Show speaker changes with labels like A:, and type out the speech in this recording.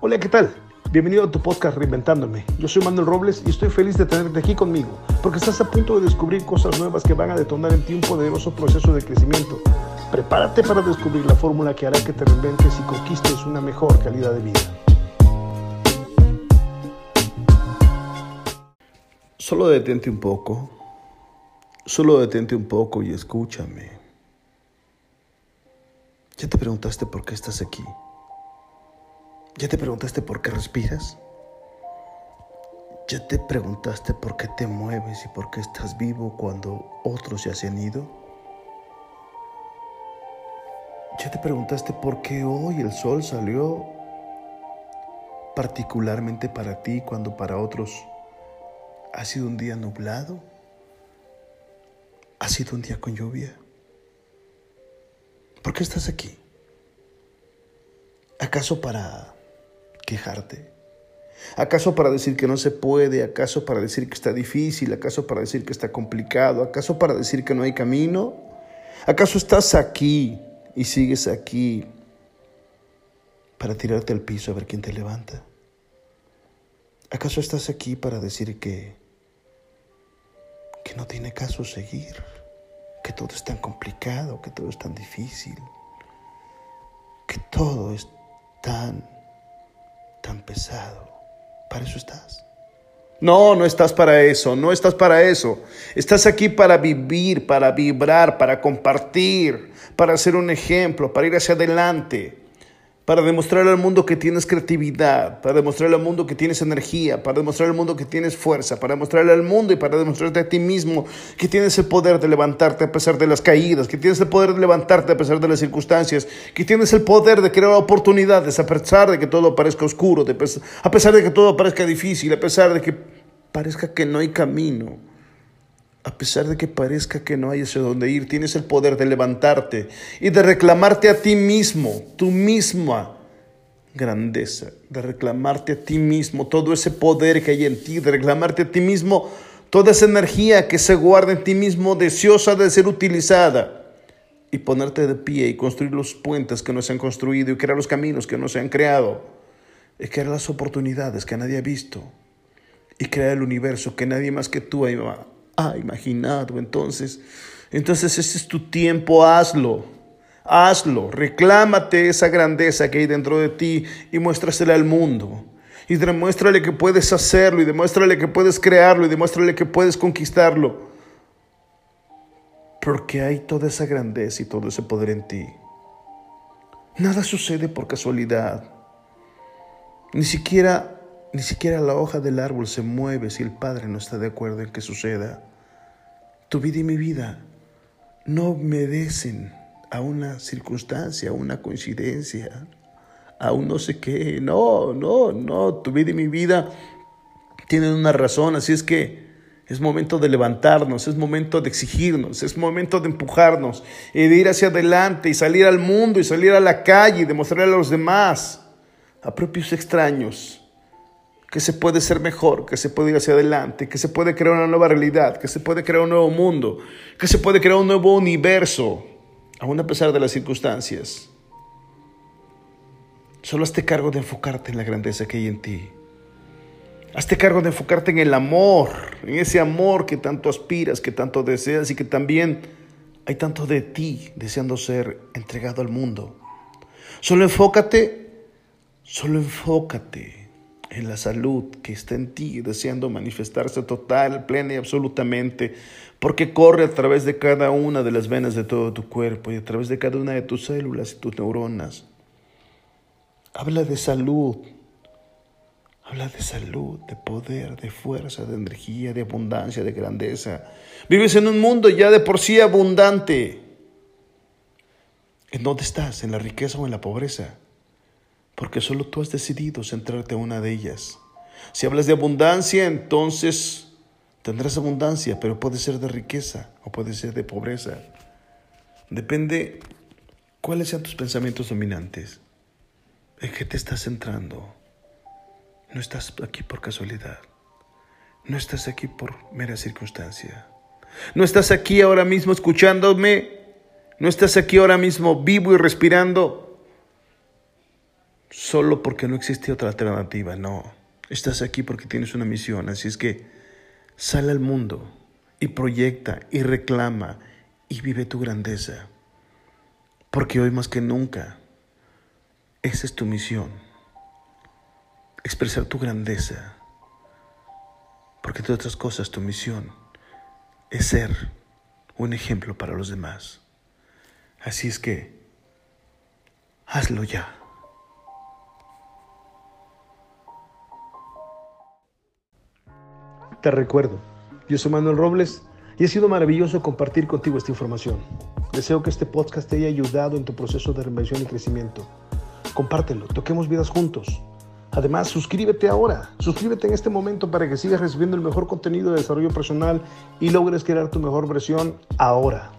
A: Hola, ¿qué tal? Bienvenido a tu podcast Reinventándome. Yo soy Manuel Robles y estoy feliz de tenerte aquí conmigo, porque estás a punto de descubrir cosas nuevas que van a detonar en ti un poderoso proceso de crecimiento. Prepárate para descubrir la fórmula que hará que te reinventes y conquistes una mejor calidad de vida. Solo detente un poco, solo detente un poco y escúchame. ¿Ya te preguntaste por qué estás aquí? ¿Ya te preguntaste por qué respiras? ¿Ya te preguntaste por qué te mueves y por qué estás vivo cuando otros ya se han ido? ¿Ya te preguntaste por qué hoy el sol salió particularmente para ti cuando para otros ha sido un día nublado? ¿Ha sido un día con lluvia? ¿Por qué estás aquí? ¿Acaso para quejarte? ¿Acaso para decir que no se puede? ¿Acaso para decir que está difícil? ¿Acaso para decir que está complicado? ¿Acaso para decir que no hay camino? ¿Acaso estás aquí y sigues aquí para tirarte al piso a ver quién te levanta? ¿Acaso estás aquí para decir que que no tiene caso seguir, que todo es tan complicado, que todo es tan difícil, que todo es tan tan pesado. Para eso estás. No, no estás para eso, no estás para eso. Estás aquí para vivir, para vibrar, para compartir, para ser un ejemplo, para ir hacia adelante para demostrarle al mundo que tienes creatividad, para demostrarle al mundo que tienes energía, para demostrarle al mundo que tienes fuerza, para demostrarle al mundo y para demostrarte a ti mismo que tienes el poder de levantarte a pesar de las caídas, que tienes el poder de levantarte a pesar de las circunstancias, que tienes el poder de crear oportunidades a pesar de que todo parezca oscuro, a pesar de que todo parezca difícil, a pesar de que parezca que no hay camino. A pesar de que parezca que no hay hacia dónde ir, tienes el poder de levantarte y de reclamarte a ti mismo, tu misma grandeza, de reclamarte a ti mismo todo ese poder que hay en ti, de reclamarte a ti mismo toda esa energía que se guarda en ti mismo, deseosa de ser utilizada, y ponerte de pie y construir los puentes que no se han construido y crear los caminos que no se han creado, y crear las oportunidades que nadie ha visto, y crear el universo que nadie más que tú ha ha imaginado. Entonces, entonces ese es tu tiempo, hazlo. Hazlo, reclámate esa grandeza que hay dentro de ti y muéstrasela al mundo. Y demuéstrale que puedes hacerlo, y demuéstrale que puedes crearlo, y demuéstrale que puedes conquistarlo. Porque hay toda esa grandeza y todo ese poder en ti. Nada sucede por casualidad. Ni siquiera ni siquiera la hoja del árbol se mueve si el Padre no está de acuerdo en que suceda. Tu vida y mi vida no obedecen a una circunstancia, a una coincidencia, a un no sé qué. No, no, no. Tu vida y mi vida tienen una razón. Así es que es momento de levantarnos, es momento de exigirnos, es momento de empujarnos y de ir hacia adelante y salir al mundo y salir a la calle y demostrarle a los demás, a propios extraños, que se puede ser mejor, que se puede ir hacia adelante, que se puede crear una nueva realidad, que se puede crear un nuevo mundo, que se puede crear un nuevo universo, aún a pesar de las circunstancias. Solo hazte cargo de enfocarte en la grandeza que hay en ti. Hazte cargo de enfocarte en el amor, en ese amor que tanto aspiras, que tanto deseas y que también hay tanto de ti deseando ser entregado al mundo. Solo enfócate, solo enfócate en la salud que está en ti, deseando manifestarse total, plena y absolutamente, porque corre a través de cada una de las venas de todo tu cuerpo y a través de cada una de tus células y tus neuronas. Habla de salud, habla de salud, de poder, de fuerza, de energía, de abundancia, de grandeza. Vives en un mundo ya de por sí abundante. ¿En dónde estás? ¿En la riqueza o en la pobreza? Porque solo tú has decidido centrarte en una de ellas. Si hablas de abundancia, entonces tendrás abundancia, pero puede ser de riqueza o puede ser de pobreza. Depende cuáles sean tus pensamientos dominantes. ¿En qué te estás centrando? No estás aquí por casualidad. No estás aquí por mera circunstancia. No estás aquí ahora mismo escuchándome. No estás aquí ahora mismo vivo y respirando solo porque no existe otra alternativa, no. Estás aquí porque tienes una misión, así es que sale al mundo y proyecta y reclama y vive tu grandeza. Porque hoy más que nunca, esa es tu misión. Expresar tu grandeza. Porque de otras cosas tu misión es ser un ejemplo para los demás. Así es que, hazlo ya. Te recuerdo, yo soy Manuel Robles y ha sido maravilloso compartir contigo esta información. Deseo que este podcast te haya ayudado en tu proceso de reinvención y crecimiento. Compártelo, toquemos vidas juntos. Además, suscríbete ahora, suscríbete en este momento para que sigas recibiendo el mejor contenido de desarrollo personal y logres crear tu mejor versión ahora.